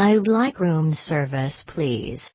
I'd like room service please.